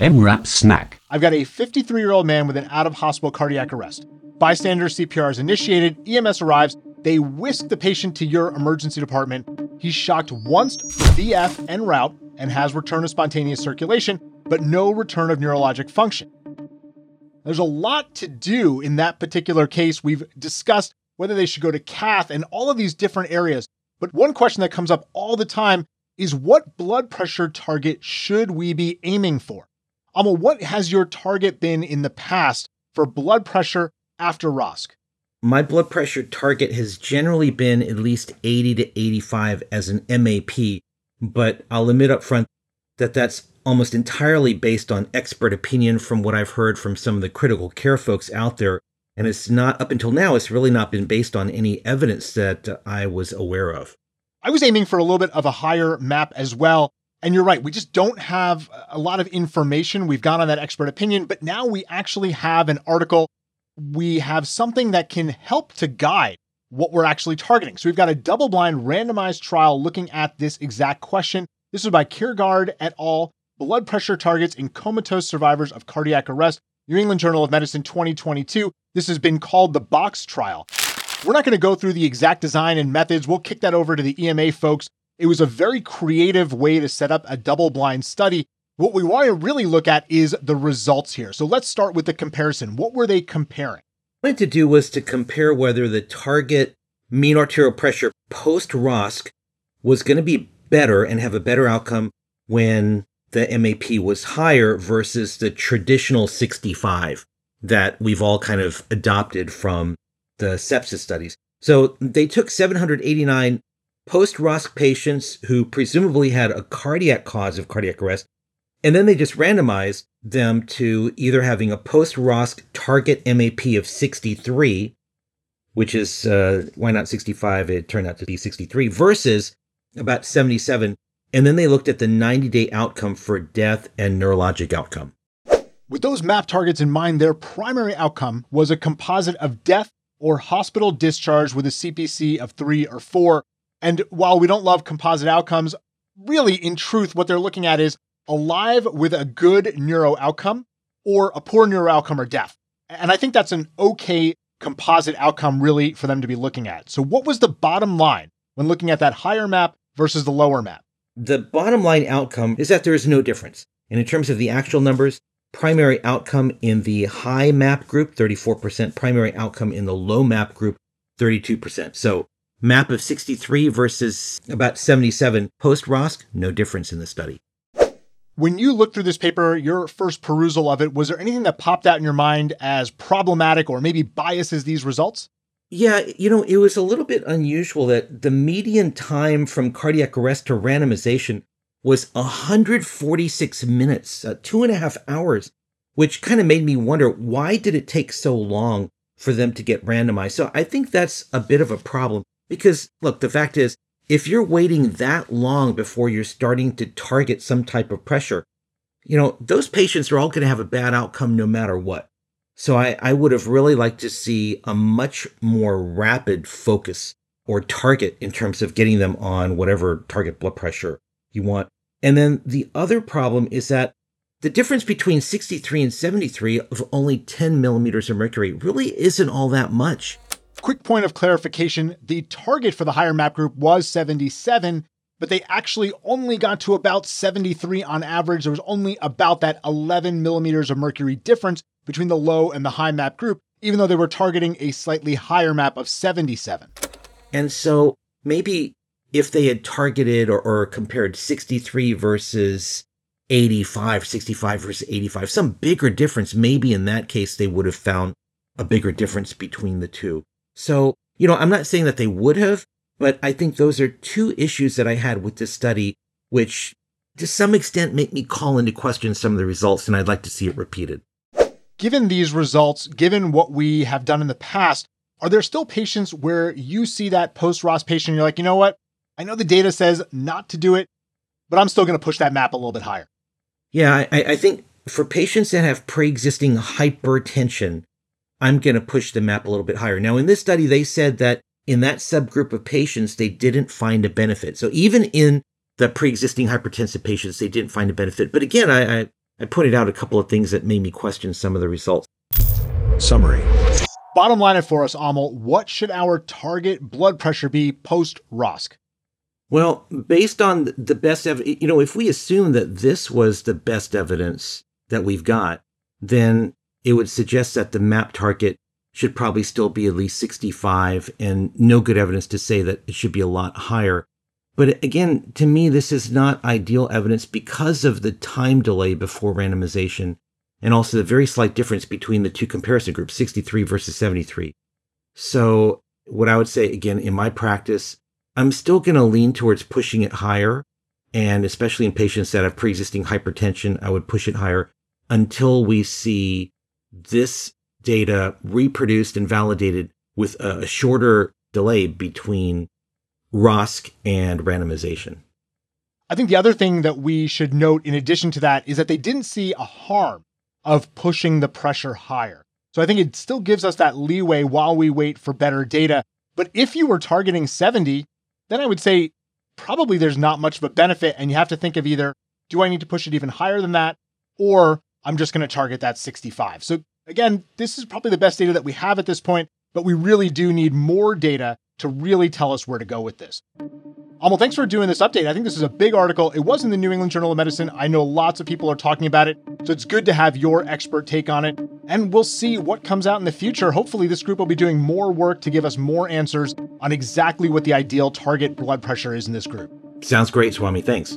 EM:RAP snack. I've got a 53 year old man with an out of hospital cardiac arrest. Bystander CPR is initiated, EMS arrives, they whisk the patient to your emergency department. He's shocked once for VF en route and has return of spontaneous circulation, but no return of neurologic function. There's a lot to do in that particular case. We've discussed whether they should go to cath and all of these different areas. But one question that comes up all the time is what blood pressure target should we be aiming for? Amal, what has your target been in the past for blood pressure after ROSC? My blood pressure target has generally been at least 80 to 85 as an MAP, but I'll admit up front that that's almost entirely based on expert opinion from what I've heard from some of the critical care folks out there. And it's not, up until now, it's really not been based on any evidence that I was aware of. I was aiming for a little bit of a higher map as well. And you're right, we just don't have a lot of information. We've gone on that expert opinion, but now we actually have an article. We have something that can help to guide what we're actually targeting. So we've got a double blind randomized trial looking at this exact question. This is by Kjaergaard et al. Blood pressure targets in comatose survivors of cardiac arrest. New England Journal of Medicine 2022. This has been called the box trial. We're not going to go through the exact design and methods. We'll kick that over to the EMA folks. It was a very creative way to set up a double blind study. What we want to really look at is the results here. So let's start with the comparison. What were they comparing? What I wanted to do was to compare whether the target mean arterial pressure post ROSC was going to be better and have a better outcome when the MAP was higher versus the traditional 65 that we've all kind of adopted from the sepsis studies. So they took 789 post ROSC patients who presumably had a cardiac cause of cardiac arrest, and then they just randomized them to either having a post ROSC target MAP of 63, which is uh, why not 65? It turned out to be 63 versus about 77. And then they looked at the 90 day outcome for death and neurologic outcome. With those MAP targets in mind, their primary outcome was a composite of death or hospital discharge with a CPC of three or four. And while we don't love composite outcomes, really, in truth, what they're looking at is alive with a good neuro outcome or a poor neuro outcome or death. And I think that's an okay composite outcome, really, for them to be looking at. So, what was the bottom line when looking at that higher map versus the lower map? The bottom line outcome is that there is no difference. And in terms of the actual numbers, primary outcome in the high map group, 34%, primary outcome in the low map group, 32%. So map of 63 versus about 77 post ROSC, no difference in the study. When you looked through this paper, your first perusal of it, was there anything that popped out in your mind as problematic or maybe biases these results? Yeah, you know, it was a little bit unusual that the median time from cardiac arrest to randomization was 146 minutes, uh, two and a half hours, which kind of made me wonder why did it take so long for them to get randomized? So I think that's a bit of a problem because look, the fact is, if you're waiting that long before you're starting to target some type of pressure, you know, those patients are all going to have a bad outcome no matter what. So I, I would have really liked to see a much more rapid focus or target in terms of getting them on whatever target blood pressure you want. And then the other problem is that the difference between 63 and 73 of only 10 millimeters of mercury really isn't all that much. Quick point of clarification the target for the higher map group was 77, but they actually only got to about 73 on average. There was only about that 11 millimeters of mercury difference between the low and the high map group, even though they were targeting a slightly higher map of 77. And so maybe if they had targeted or, or compared 63 versus 85, 65 versus 85, some bigger difference, maybe in that case they would have found a bigger difference between the two. So, you know, I'm not saying that they would have, but I think those are two issues that I had with this study, which to some extent make me call into question some of the results, and I'd like to see it repeated. Given these results, given what we have done in the past, are there still patients where you see that post ROSC patient, and you're like, you know what? I know the data says not to do it, but I'm still going to push that map a little bit higher. Yeah, I, I think for patients that have pre existing hypertension, I'm going to push the map a little bit higher. Now, in this study, they said that in that subgroup of patients, they didn't find a benefit. So even in the pre existing hypertensive patients, they didn't find a benefit. But again, I, I I pointed out a couple of things that made me question some of the results. Summary. Bottom line it for us, Amal, what should our target blood pressure be post ROSC? Well, based on the best evidence, you know, if we assume that this was the best evidence that we've got, then it would suggest that the map target should probably still be at least 65 and no good evidence to say that it should be a lot higher. But again, to me, this is not ideal evidence because of the time delay before randomization and also the very slight difference between the two comparison groups, 63 versus 73. So, what I would say again, in my practice, I'm still going to lean towards pushing it higher. And especially in patients that have pre existing hypertension, I would push it higher until we see this data reproduced and validated with a shorter delay between ROSC and randomization. I think the other thing that we should note in addition to that is that they didn't see a harm of pushing the pressure higher. So I think it still gives us that leeway while we wait for better data. But if you were targeting 70, then I would say probably there's not much of a benefit. And you have to think of either do I need to push it even higher than that? Or I'm just going to target that 65. So again, this is probably the best data that we have at this point, but we really do need more data to really tell us where to go with this. Amal, thanks for doing this update. I think this is a big article. It was in the New England Journal of Medicine. I know lots of people are talking about it, so it's good to have your expert take on it. And we'll see what comes out in the future. Hopefully, this group will be doing more work to give us more answers on exactly what the ideal target blood pressure is in this group. Sounds great, Swami. Thanks.